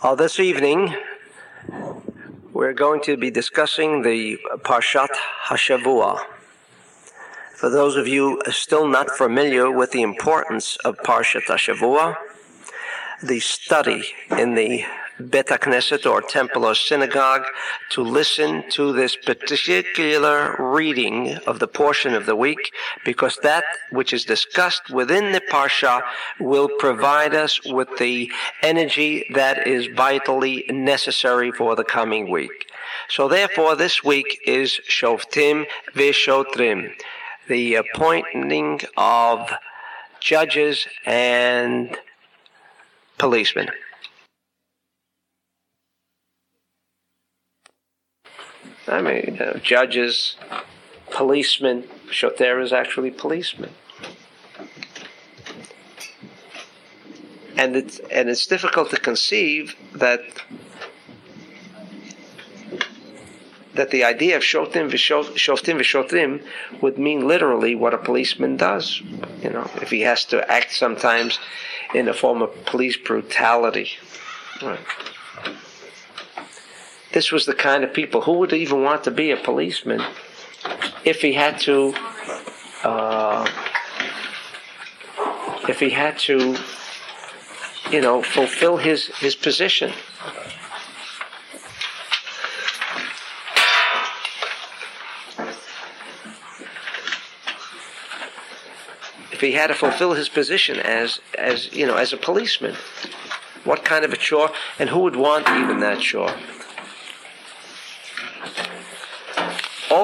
Uh, this evening, we're going to be discussing the Parshat Hashavua. For those of you still not familiar with the importance of Parshat Hashavua, the study in the Bet Knesset or temple or synagogue to listen to this particular reading of the portion of the week because that which is discussed within the Parsha will provide us with the energy that is vitally necessary for the coming week. So therefore this week is Shoftim Veshotrim, the appointing of judges and policemen. I mean, you know, judges, policemen. Shoter is actually policemen. And it's, and it's difficult to conceive that that the idea of shoftim shoftim v'shotrim would mean literally what a policeman does. You know, if he has to act sometimes in a form of police brutality. Right. This was the kind of people who would even want to be a policeman if he had to, uh, if he had to, you know, fulfill his his position. If he had to fulfill his position as as you know as a policeman, what kind of a chore, and who would want even that chore?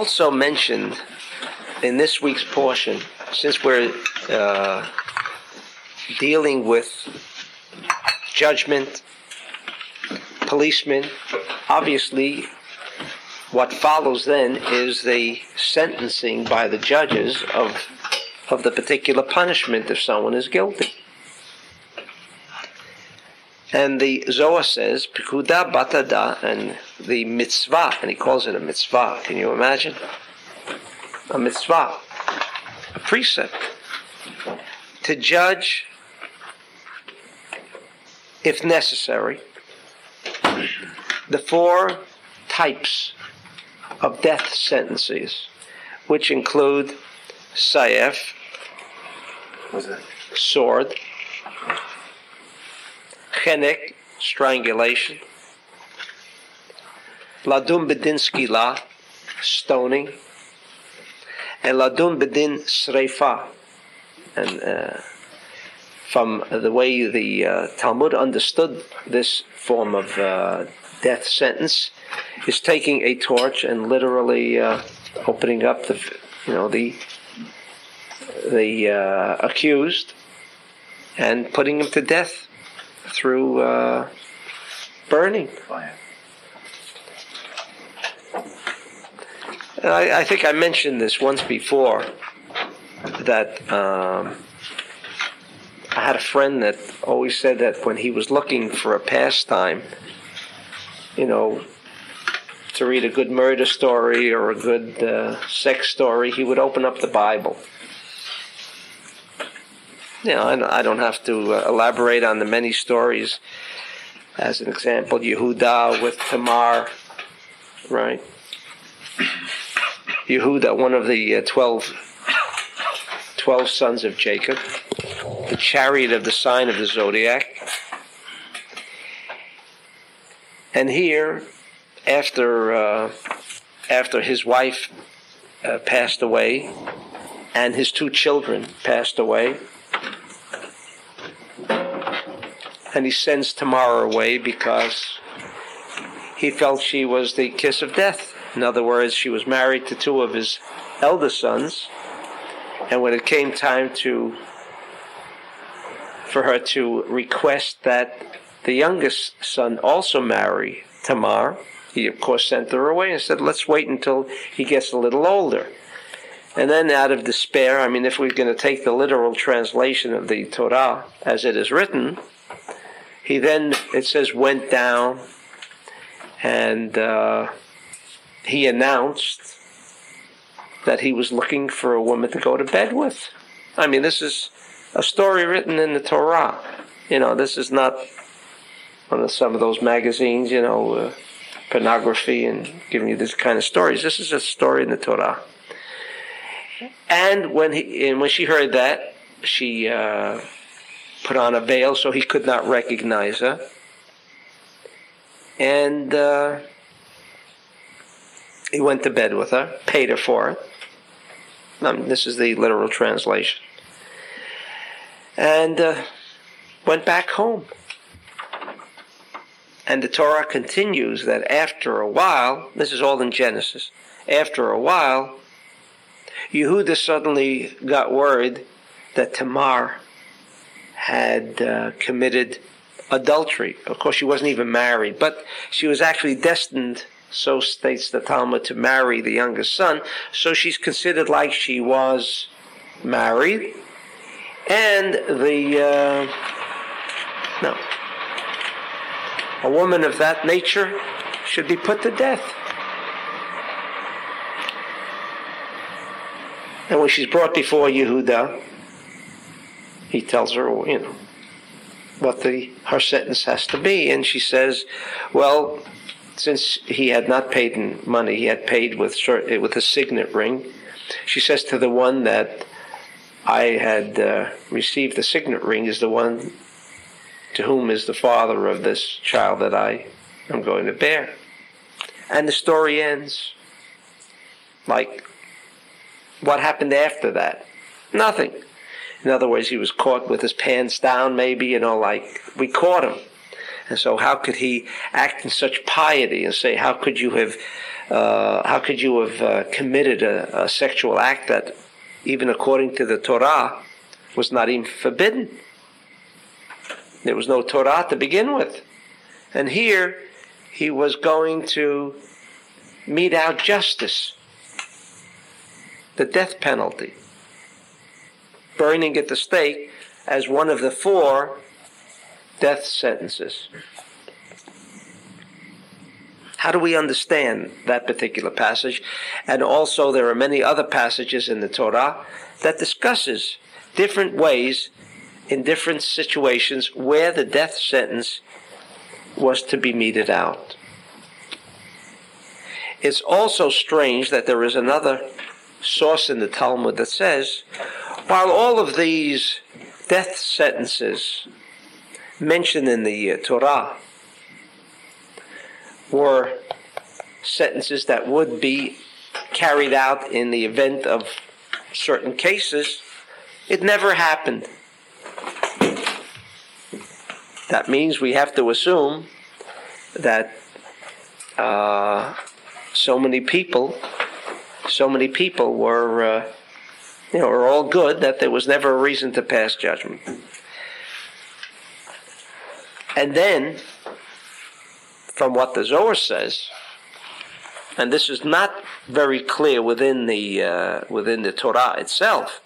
Also mentioned in this week's portion, since we're uh, dealing with judgment, policemen, obviously what follows then is the sentencing by the judges of, of the particular punishment if someone is guilty. And the Zohar says, Pikuda Batada, and the mitzvah, and he calls it a mitzvah. Can you imagine? A mitzvah, a precept, to judge, if necessary, the four types of death sentences, which include sayef, sword, chenek, strangulation. Ladun bedin skila, stoning. And ladun bedin sreifa. And uh, from the way the uh, Talmud understood this form of uh, death sentence, is taking a torch and literally uh, opening up the, you know, the the uh, accused and putting him to death through uh, burning. I, I, think I mentioned this once before that um, I had a friend that always said that when he was looking for a pastime, you know, to read a good murder story or a good uh, sex story, he would open up the Bible you know, I don't have to uh, elaborate on the many stories. As an example, Yehuda with Tamar, right? Yehuda, one of the uh, 12, 12 sons of Jacob, the chariot of the sign of the zodiac. And here, after uh, after his wife uh, passed away, and his two children passed away, and he sends Tamar away because he felt she was the kiss of death. In other words, she was married to two of his eldest sons, and when it came time to for her to request that the youngest son also marry Tamar, he of course sent her away and said, "Let's wait until he gets a little older." And then, out of despair, I mean, if we're going to take the literal translation of the Torah as it is written, he then, it says, went down and uh, he announced that he was looking for a woman to go to bed with. I mean, this is a story written in the Torah. You know, this is not on some of those magazines, you know, uh, pornography and giving you this kind of stories. This is a story in the Torah. And when he and when she heard that, she uh, put on a veil so he could not recognize her. And uh, he went to bed with her, paid her for it. Um, this is the literal translation. And uh, went back home. And the Torah continues that after a while, this is all in Genesis, after a while, Yehuda suddenly got word that Tamar had uh, committed adultery. Of course, she wasn't even married, but she was actually destined, so states the Talmud, to marry the youngest son. So she's considered like she was married. And the, uh, no, a woman of that nature should be put to death. And when she's brought before Yehuda, he tells her, you know, what the her sentence has to be, and she says, "Well, since he had not paid in money, he had paid with with a signet ring." She says to the one that I had uh, received the signet ring is the one to whom is the father of this child that I am going to bear. And the story ends. Like, what happened after that? Nothing. In other words, he was caught with his pants down, maybe, you know, like, we caught him. And so, how could he act in such piety and say, how could you have, uh, how could you have uh, committed a, a sexual act that, even according to the Torah, was not even forbidden? There was no Torah to begin with. And here, he was going to mete out justice, the death penalty, burning at the stake as one of the four death sentences. How do we understand that particular passage? And also, there are many other passages in the Torah that discusses different ways in different situations where the death sentence was to be meted out. It's also strange that there is another source in the Talmud that says, while all of these death sentences mentioned in the uh, Torah were sentences that would be carried out in the event of certain cases, it never happened. That means we have to assume that uh, so many people, so many people were, uh, you know, were all good that there was never a reason to pass judgment. And then, from what the Zohar says, and this is not very clear within the uh, within the Torah itself.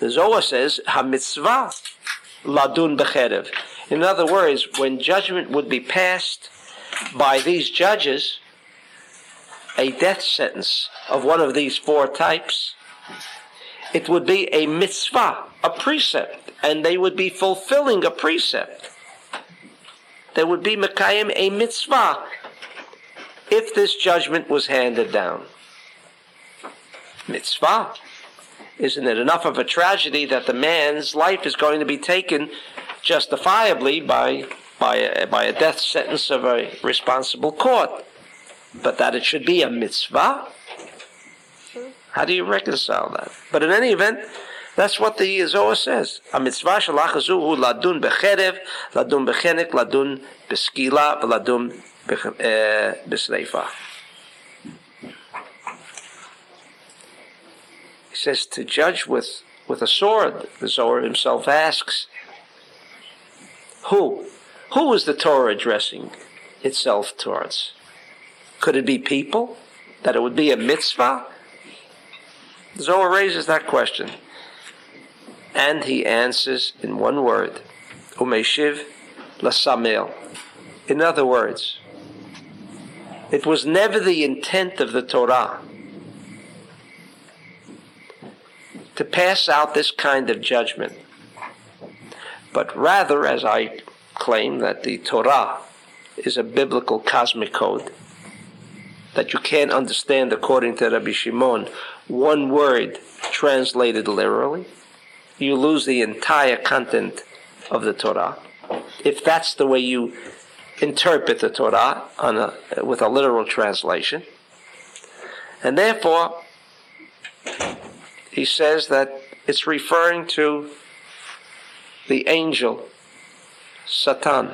The Zohar says, "Hamitzvah ladun becherev." In other words, when judgment would be passed by these judges, a death sentence of one of these four types, it would be a mitzvah, a precept, and they would be fulfilling a precept. There would be Mekayim a mitzvah if this judgment was handed down. Mitzvah. Isn't it enough of a tragedy that the man's life is going to be taken justifiably by, by, a, by a death sentence of a responsible court. But that it should be a mitzvah? How do you reconcile that? But in any event, that's what the Zohar says. A mitzvah shalachazuhu ladun becherev, ladun bechenek, ladun beskila, ladun besreifa. Eh, he says to judge with, with a sword. The Zohar himself asks, who? Who is the Torah addressing itself towards? Could it be people? That it would be a mitzvah? Zohar raises that question. And he answers in one word, Umeshiv lasamel. In other words, it was never the intent of the Torah to pass out this kind of judgment but rather, as I claim, that the Torah is a biblical cosmic code that you can't understand according to Rabbi Shimon. One word translated literally, you lose the entire content of the Torah. If that's the way you interpret the Torah a, with a literal translation. And therefore, he says that it's referring to the angel, Satan,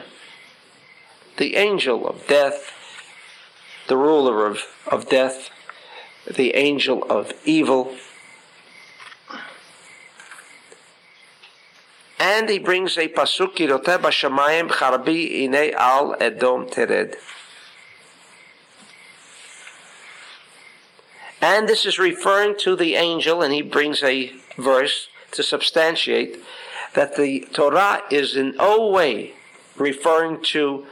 the angel of death, the ruler of, of death, the angel of evil. And he brings a pasuk, Kiroteh b'shamayim charbi ine al edom tered. And this is referring to the angel, and he brings a verse to substantiate that the Torah is in no way referring to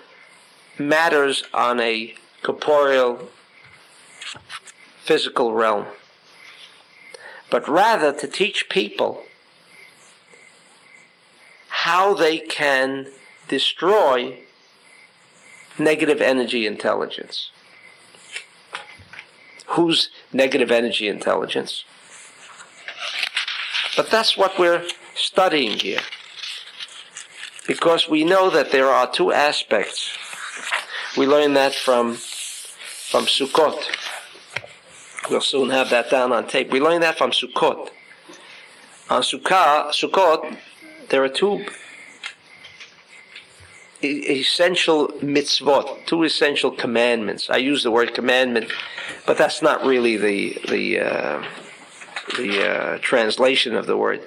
matters on a corporeal, physical realm, but rather to teach people how they can destroy negative energy intelligence. Who's negative energy intelligence? But that's what we're studying here. Because we know that there are two aspects. We learn that from, from Sukkot. We'll soon have that down on tape. We learn that from Sukkot. On Sukkah, Sukkot, there are two essential mitzvot, two essential commandments. I use the word commandment, but that's not really the the uh, the uh, translation of the word.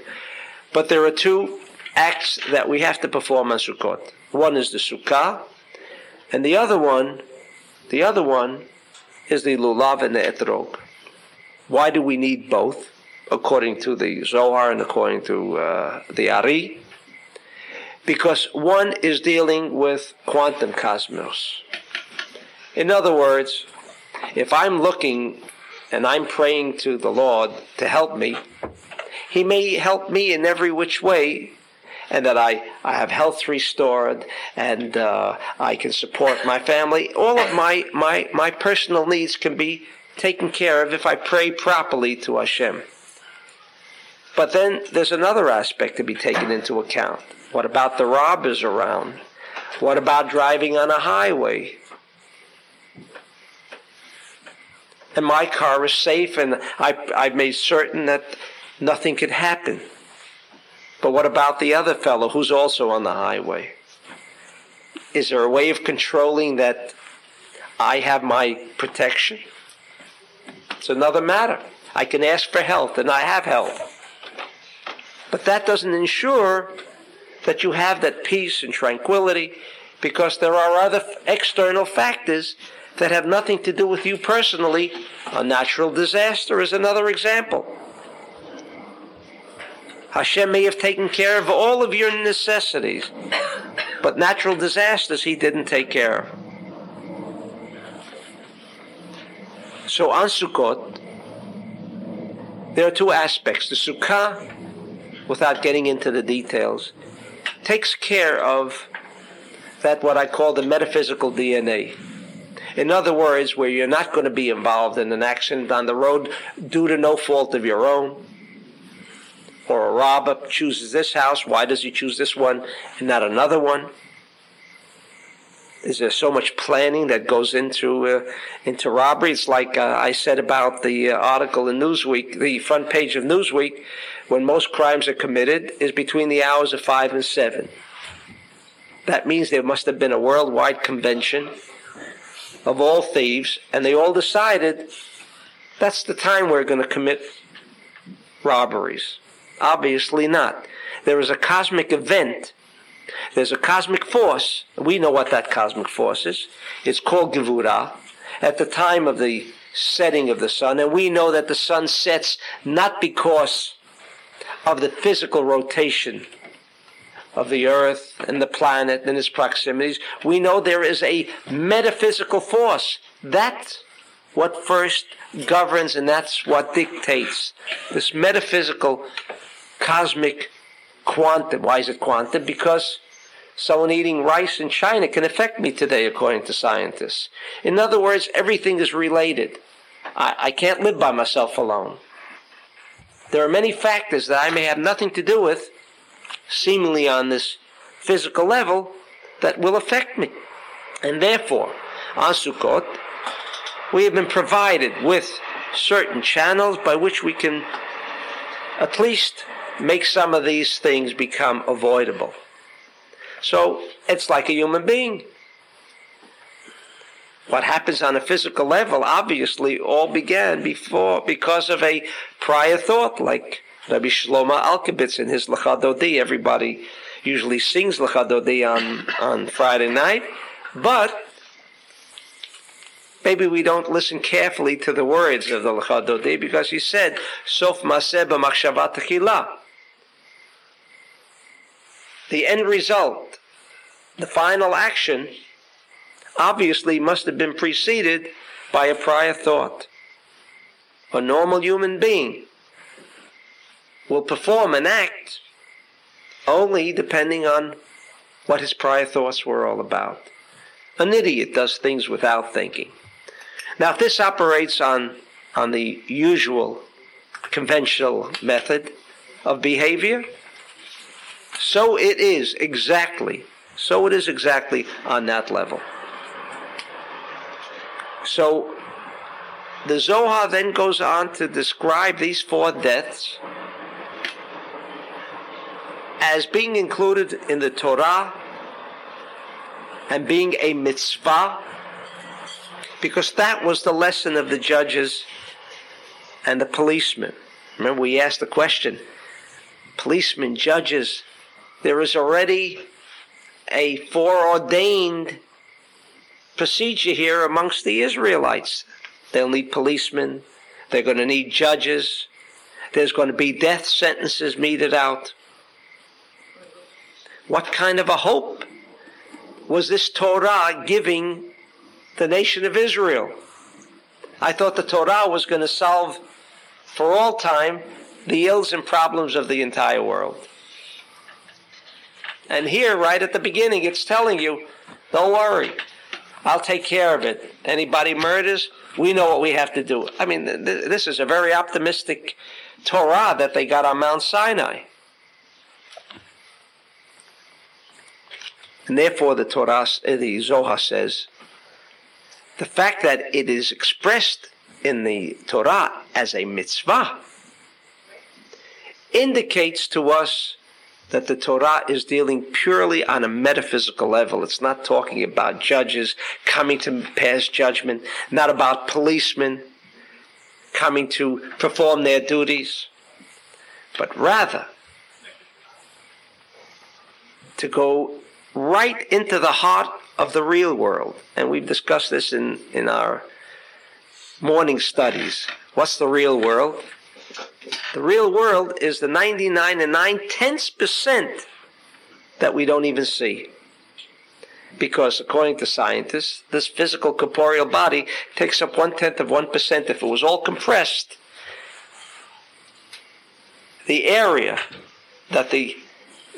But there are two acts that we have to perform on Sukkot. One is the Sukkah, and the other one, the other one, is the lulav and the etrog. Why do we need both? According to the Zohar and according to uh, the Ari, because one is dealing with quantum cosmos. In other words, if I'm looking and I'm praying to the Lord to help me, He may help me in every which way, and that I, I have health restored and uh, I can support my family. All of my, my, my personal needs can be taken care of if I pray properly to Hashem. But then there's another aspect to be taken into account. What about the robbers around? What about driving on a highway? And my car is safe and I, I've made certain that nothing could happen. But what about the other fellow who's also on the highway? Is there a way of controlling that I have my protection? It's another matter. I can ask for help and I have help. But that doesn't ensure that you have that peace and tranquility because there are other external factors that have nothing to do with you personally. A natural disaster is another example. Hashem may have taken care of all of your necessities, but natural disasters he didn't take care of. So on Sukkot, there are two aspects. The Sukkah, without getting into the details, takes care of that what I call the metaphysical DNA. In other words, where you're not going to be involved in an accident on the road due to no fault of your own, or a robber chooses this house, why does he choose this one and not another one? Is there so much planning that goes into uh, into robbery? It's like uh, I said about the uh, article in Newsweek, the front page of Newsweek, when most crimes are committed is between the hours of five and seven. That means there must have been a worldwide convention of all thieves, and they all decided that's the time we're going to commit robberies. Obviously not. There is a cosmic event there's a cosmic force. We know what that cosmic force is. It's called Gevura. At the time of the setting of the sun, and we know that the sun sets not because of the physical rotation of the earth and the planet and its proximities. We know there is a metaphysical force. That's what first governs and that's what dictates this metaphysical cosmic quantum. Why is it quantum? Because someone eating rice in China can affect me today, according to scientists. In other words, everything is related. I, I can't live by myself alone. There are many factors that I may have nothing to do with, seemingly on this physical level, that will affect me. And therefore, on Sukkot, we have been provided with certain channels by which we can at least make some of these things become avoidable. So it's like a human being. What happens on a physical level obviously all began before because of a prior thought, like Rabbi Shlomo Alkabetz in his Lecha Dodi. Everybody usually sings Lecha Dodi on, on Friday night, but maybe we don't listen carefully to the words of the Lecha Dodi because he said, Sof Maseh b'machshavat The end result, the final action, obviously must have been preceded by a prior thought. A normal human being will perform an act only depending on what his prior thoughts were all about. An idiot does things without thinking. Now, if this operates on, on the usual conventional method of behavior, so it is exactly, so it is exactly on that level. So the Zohar then goes on to describe these four deaths as being included in the Torah and being a mitzvah because that was the lesson of the judges and the policemen. Remember, we asked the question policemen, judges, there is already a foreordained procedure here amongst the Israelites. They'll need policemen, they're going to need judges, there's going to be death sentences meted out. What kind of a hope was this Torah giving the nation of Israel. I thought the Torah was going to solve for all time the ills and problems of the entire world. And here, right at the beginning, it's telling you, don't worry, I'll take care of it. Anybody murders, we know what we have to do. I mean, th- this is a very optimistic Torah that they got on Mount Sinai. And therefore, the Torah, eh, the Zohar says, the fact that it is expressed in the Torah as a mitzvah indicates to us that the Torah is dealing purely on a metaphysical level. It's not talking about judges coming to pass judgment, not about policemen coming to perform their duties, but rather to go right into the heart of the real world. And we've discussed this in, in our morning studies. What's the real world? The real world is the 99 and 9 tenths percent that we don't even see. Because according to scientists, this physical corporeal body takes up one tenth of one percent. If it was all compressed, the area that the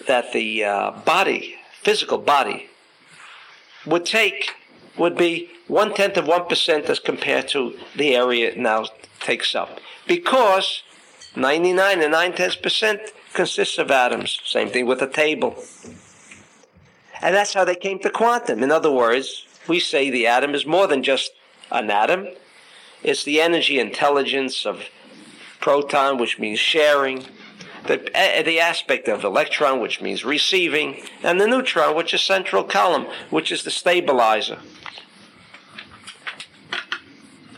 that the uh, body, physical body, would take would be one tenth of one percent as compared to the area it now takes up. Because 99 and 9 tenths percent consists of atoms. Same thing with a table. And that's how they came to quantum. In other words, we say the atom is more than just an atom. It's the energy intelligence of proton, which means sharing, the, uh, the aspect of electron, which means receiving, and the neutron, which is central column, which is the stabilizer.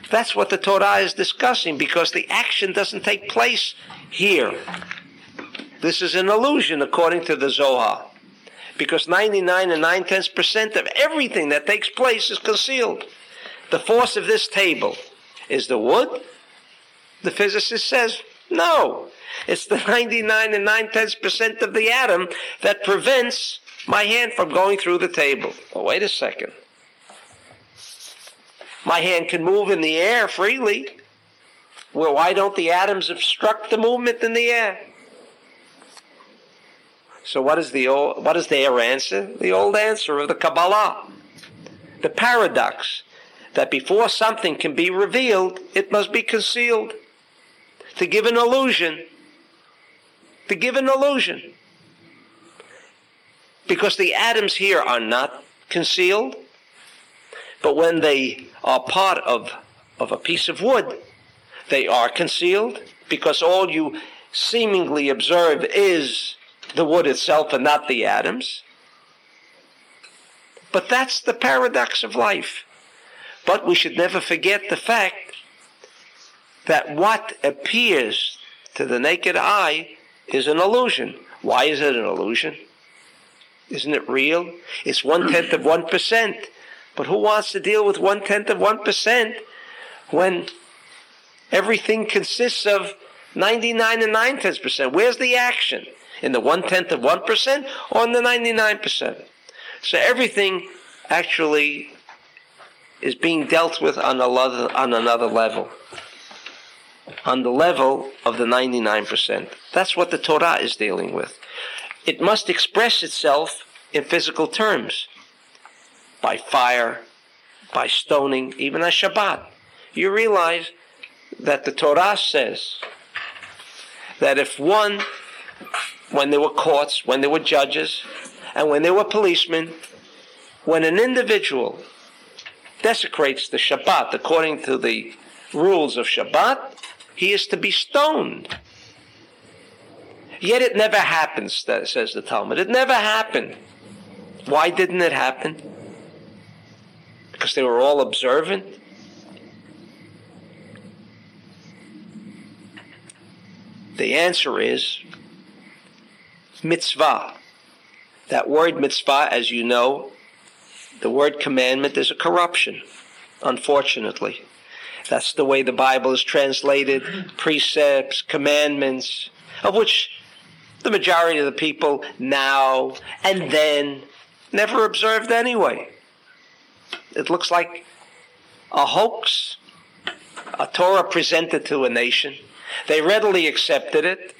That's what the Torah is discussing because the action doesn't take place here. This is an illusion according to the Zohar. Because 99 and 9 tenths percent of everything that takes place is concealed. The force of this table is the wood. The physicist says, no. It's the 99 and 9 tenths percent of the atom that prevents my hand from going through the table. Well, wait a second. My hand can move in the air freely. Well, why don't the atoms obstruct the movement in the air? So what is the old, what is their answer? The old answer of the Kabbalah. The paradox that before something can be revealed, it must be concealed. To give an illusion. To give an illusion. Because the atoms here are not concealed, but when they are part of, of a piece of wood, they are concealed because all you seemingly observe is the wood itself and not the atoms. But that's the paradox of life. But we should never forget the fact that what appears to the naked eye is an illusion. Why is it an illusion? Isn't it real? It's one tenth of one percent. But who wants to deal with one tenth of one percent when everything consists of 99 and 9 tenths percent? Where's the action? In the one tenth of one percent or in the 99 percent? So everything actually is being dealt with on another, on another level. On the level of the 99%. That's what the Torah is dealing with. It must express itself in physical terms by fire, by stoning, even on Shabbat. You realize that the Torah says that if one, when there were courts, when there were judges, and when there were policemen, when an individual desecrates the Shabbat according to the rules of Shabbat, he is to be stoned. Yet it never happens, says the Talmud. It never happened. Why didn't it happen? Because they were all observant? The answer is mitzvah. That word mitzvah, as you know, the word commandment is a corruption, unfortunately. That's the way the Bible is translated precepts, commandments, of which the majority of the people now and then never observed anyway. It looks like a hoax, a Torah presented to a nation. They readily accepted it.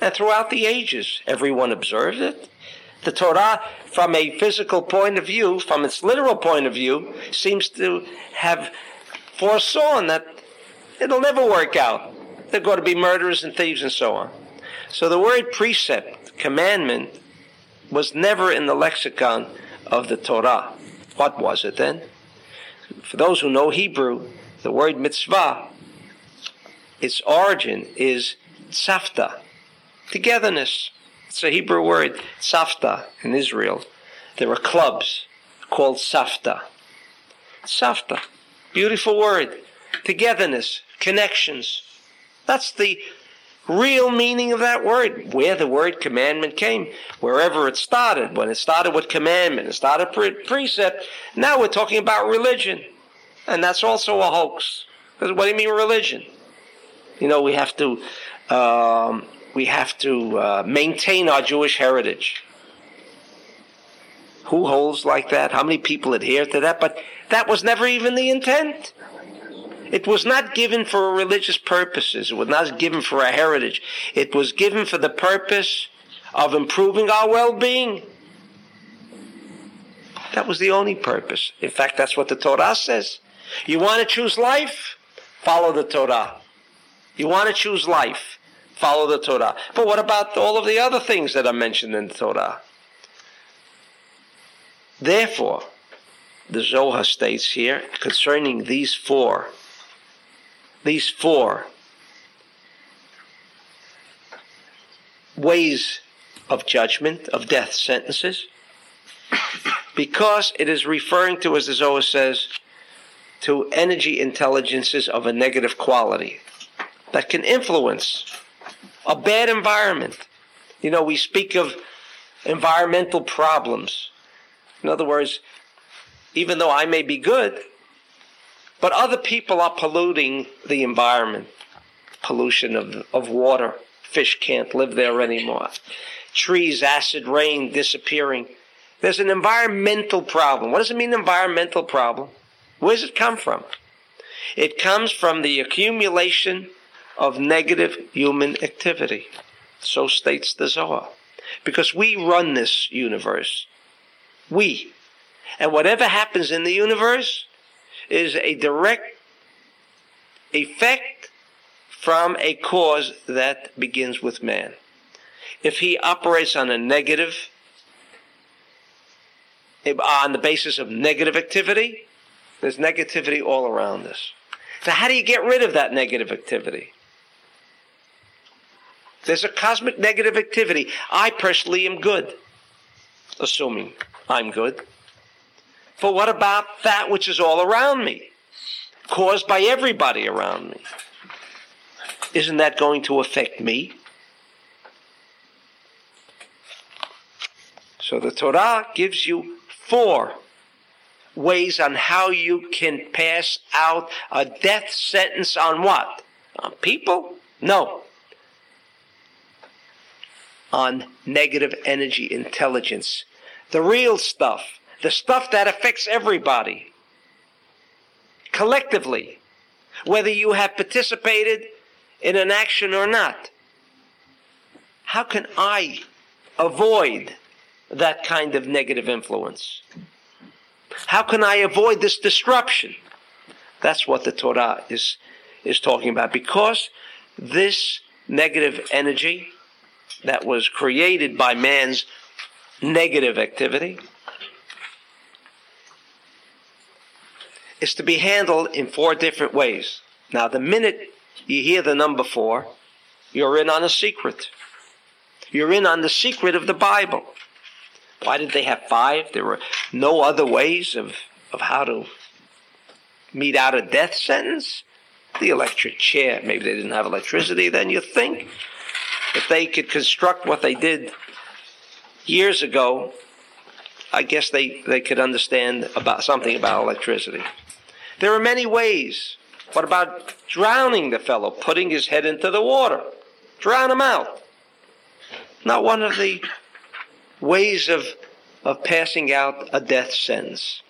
And throughout the ages, everyone observed it. The Torah, from a physical point of view, from its literal point of view, seems to have foresawn that it'll never work out. They're going to be murderers and thieves and so on. So the word precept, commandment, was never in the lexicon of the Torah. What was it then? For those who know Hebrew, the word mitzvah, its origin is tzavta, togetherness. It's a Hebrew word, safta, in Israel. There are clubs called safta. Safta, beautiful word. Togetherness, connections. That's the real meaning of that word, where the word commandment came, wherever it started. When it started with commandment, it started pre- precept. Now we're talking about religion. And that's also a hoax. Because What do you mean religion? You know, we have to um, we have to uh, maintain our Jewish heritage. Who holds like that? How many people adhere to that? But that was never even the intent. It was not given for religious purposes. It was not given for a heritage. It was given for the purpose of improving our well-being. That was the only purpose. In fact, that's what the Torah says. You want to choose life? Follow the Torah. You want to choose life? follow the Torah. But what about all of the other things that are mentioned in the Torah? Therefore, the Zohar states here concerning these four, these four ways of judgment, of death sentences, because it is referring to, as the Zohar says, to energy intelligences of a negative quality that can influence a bad environment. You know, we speak of environmental problems. In other words, even though I may be good, but other people are polluting the environment. Pollution of, of water. Fish can't live there anymore. Trees, acid rain disappearing. There's an environmental problem. What does it mean, environmental problem? Where does it come from? It comes from the accumulation of negative human activity. So states the Zohar. Because we run this universe. We. And whatever happens in the universe is a direct effect from a cause that begins with man. If he operates on a negative, on the basis of negative activity, there's negativity all around us. So, how do you get rid of that negative activity? There's a cosmic negative activity. I personally am good, assuming I'm good. But what about that which is all around me, caused by everybody around me? Isn't that going to affect me? So the Torah gives you four ways on how you can pass out a death sentence on what? On people? No. On negative energy intelligence. The real stuff. The stuff that affects everybody. Collectively. Whether you have participated in an action or not. How can I avoid that kind of negative influence? How can I avoid this disruption? That's what the Torah is, is talking about. Because this negative energy that was created by man's negative activity is to be handled in four different ways. Now, the minute you hear the number four, you're in on a secret. You're in on the secret of the Bible. Why did they have five? There were no other ways of, of how to mete out a death sentence. The electric chair, maybe they didn't have electricity then, you think. If they could construct what they did years ago, I guess they, they could understand about something about electricity. There are many ways. What about drowning the fellow, putting his head into the water? Drown him out. Not one of the ways of, of passing out a death sentence.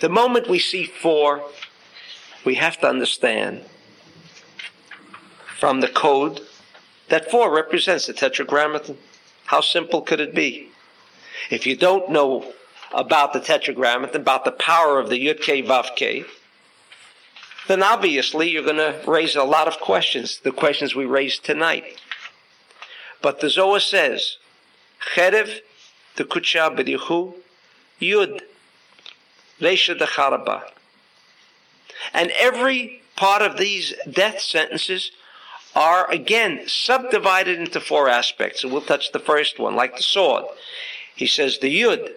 The moment we see four, we have to understand from the code that four represents the tetragrammaton. How simple could it be? If you don't know about the tetragrammaton, about the power of the Yud K Vav K, then obviously you're going to raise a lot of questions, the questions we raised tonight. But the Zohar says, Cherev the Kucha B'dichu Yud the Charaba. And every part of these death sentences are again subdivided into four aspects. And we'll touch the first one, like the sword. He says the Yud,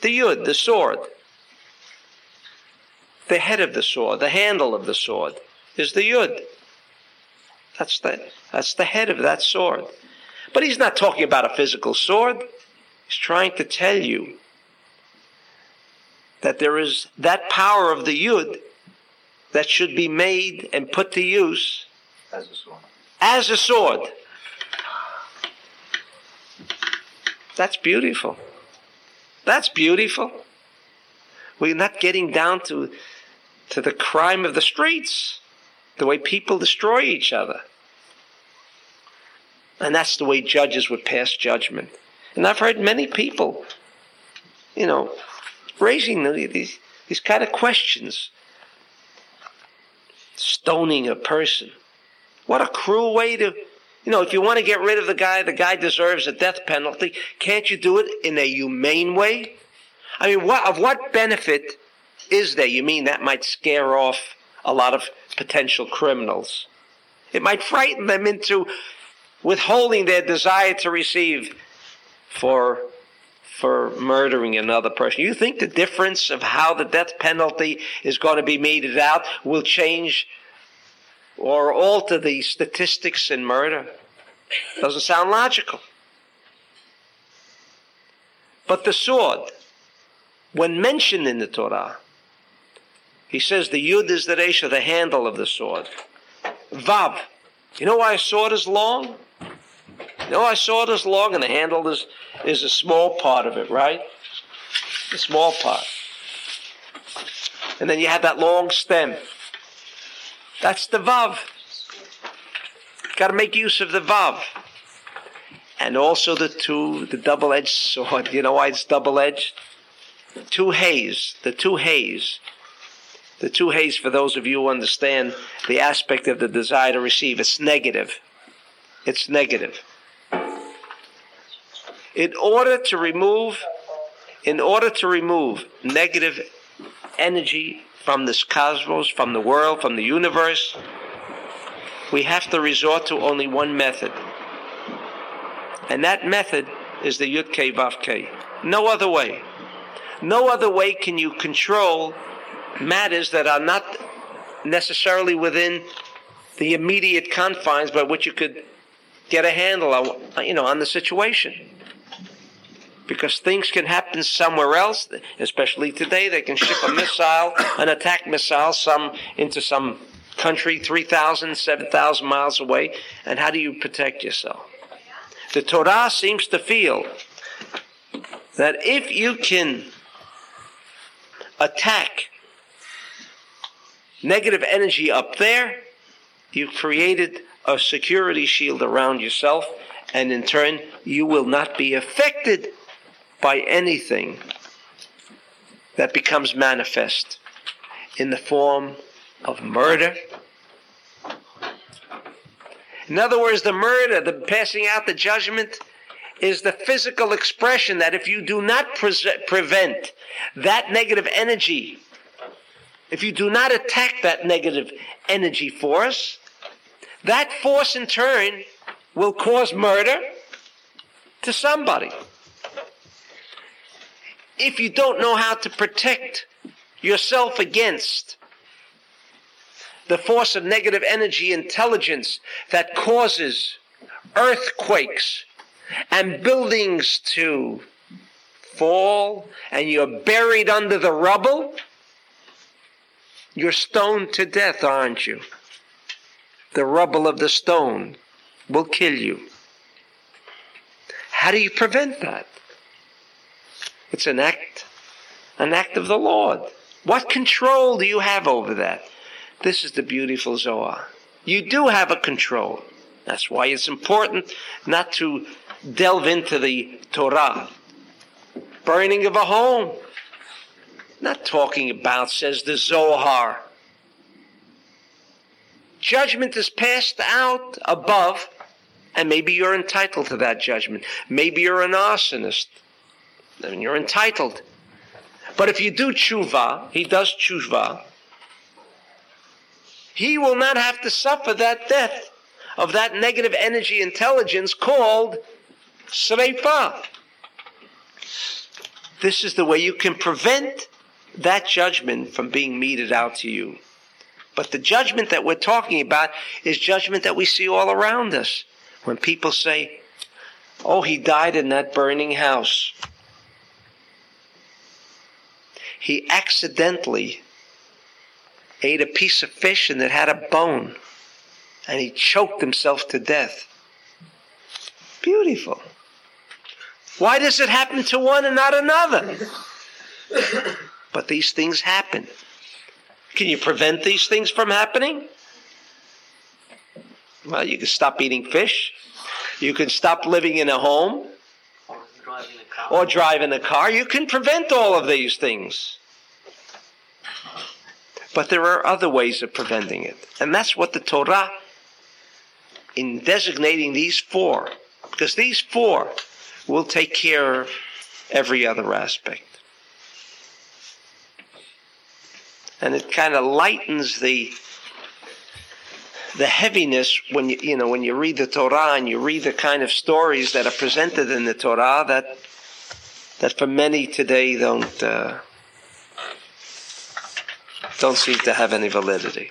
the Yud, the sword the head of the sword, the handle of the sword, is the yud. That's the, that's the head of that sword. But he's not talking about a physical sword. He's trying to tell you that there is that power of the yud that should be made and put to use as a sword. As a sword. That's beautiful. That's beautiful. We're not getting down to to the crime of the streets, the way people destroy each other. And that's the way judges would pass judgment. And I've heard many people, you know, raising these, these kind of questions. Stoning a person. What a cruel way to, you know, if you want to get rid of the guy, the guy deserves a death penalty. Can't you do it in a humane way? I mean, what, of what benefit is there? You mean that might scare off a lot of potential criminals? It might frighten them into withholding their desire to receive for for murdering another person. You think the difference of how the death penalty is going to be meted out will change or alter the statistics in murder? Doesn't sound logical. But the sword, when mentioned in the Torah, he says the yud is the resha, the handle of the sword. Vav. You know why a sword is long? You know why a sword is long and the handle is, is a small part of it, right? A small part. And then you have that long stem. That's the Vav. Got to make use of the Vav. And also the two, the double edged sword. You know why it's double edged? Two hays, the two hays. The two hays, for those of you who understand the aspect of the desire to receive, it's negative. It's negative. In order to remove, in order to remove negative energy from this cosmos, from the world, from the universe, we have to resort to only one method. And that method is the Yud K Vav K. No other way. No other way can you control matters that are not necessarily within the immediate confines by which you could get a handle on, you know, on the situation because things can happen somewhere else, especially today. They can ship a missile, an attack missile, some into some country 3,000, 7,000 miles away. And how do you protect yourself? The Torah seems to feel that if you can attack negative energy up there, you've created a security shield around yourself, and in turn, you will not be affected by anything that becomes manifest in the form of murder. In other words, the murder, the passing out the judgment, is the physical expression that if you do not pre- prevent that negative energy, if you do not attack that negative energy force, that force in turn will cause murder to somebody if you don't know how to protect yourself against the force of negative energy intelligence that causes earthquakes and buildings to fall and you're buried under the rubble, you're stoned to death, aren't you? The rubble of the stone will kill you. How do you prevent that? It's an act, an act of the Lord. What control do you have over that? This is the beautiful Zohar. You do have a control. That's why it's important not to delve into the Torah. Burning of a home. Not talking about, says the Zohar. Judgment is passed out above, and maybe you're entitled to that judgment. Maybe you're an arsonist. Mean, you're entitled. But if you do tshuva, he does tshuva, he will not have to suffer that death of that negative energy intelligence called sreifa. This is the way you can prevent that judgment from being meted out to you. But the judgment that we're talking about is judgment that we see all around us. When people say, Oh, he died in that burning house he accidentally ate a piece of fish and it had a bone and he choked himself to death. Beautiful. Why does it happen to one and not another? but these things happen. Can you prevent these things from happening? Well, you can stop eating fish. You can stop living in a home or driving a car. You can prevent all of these things. But there are other ways of preventing it. And that's what the Torah, in designating these four, because these four will take care of every other aspect. And it kind of lightens the the heaviness when you you know when you read the Torah and you read the kind of stories that are presented in the Torah that that for many today don't uh, don't seem to have any validity.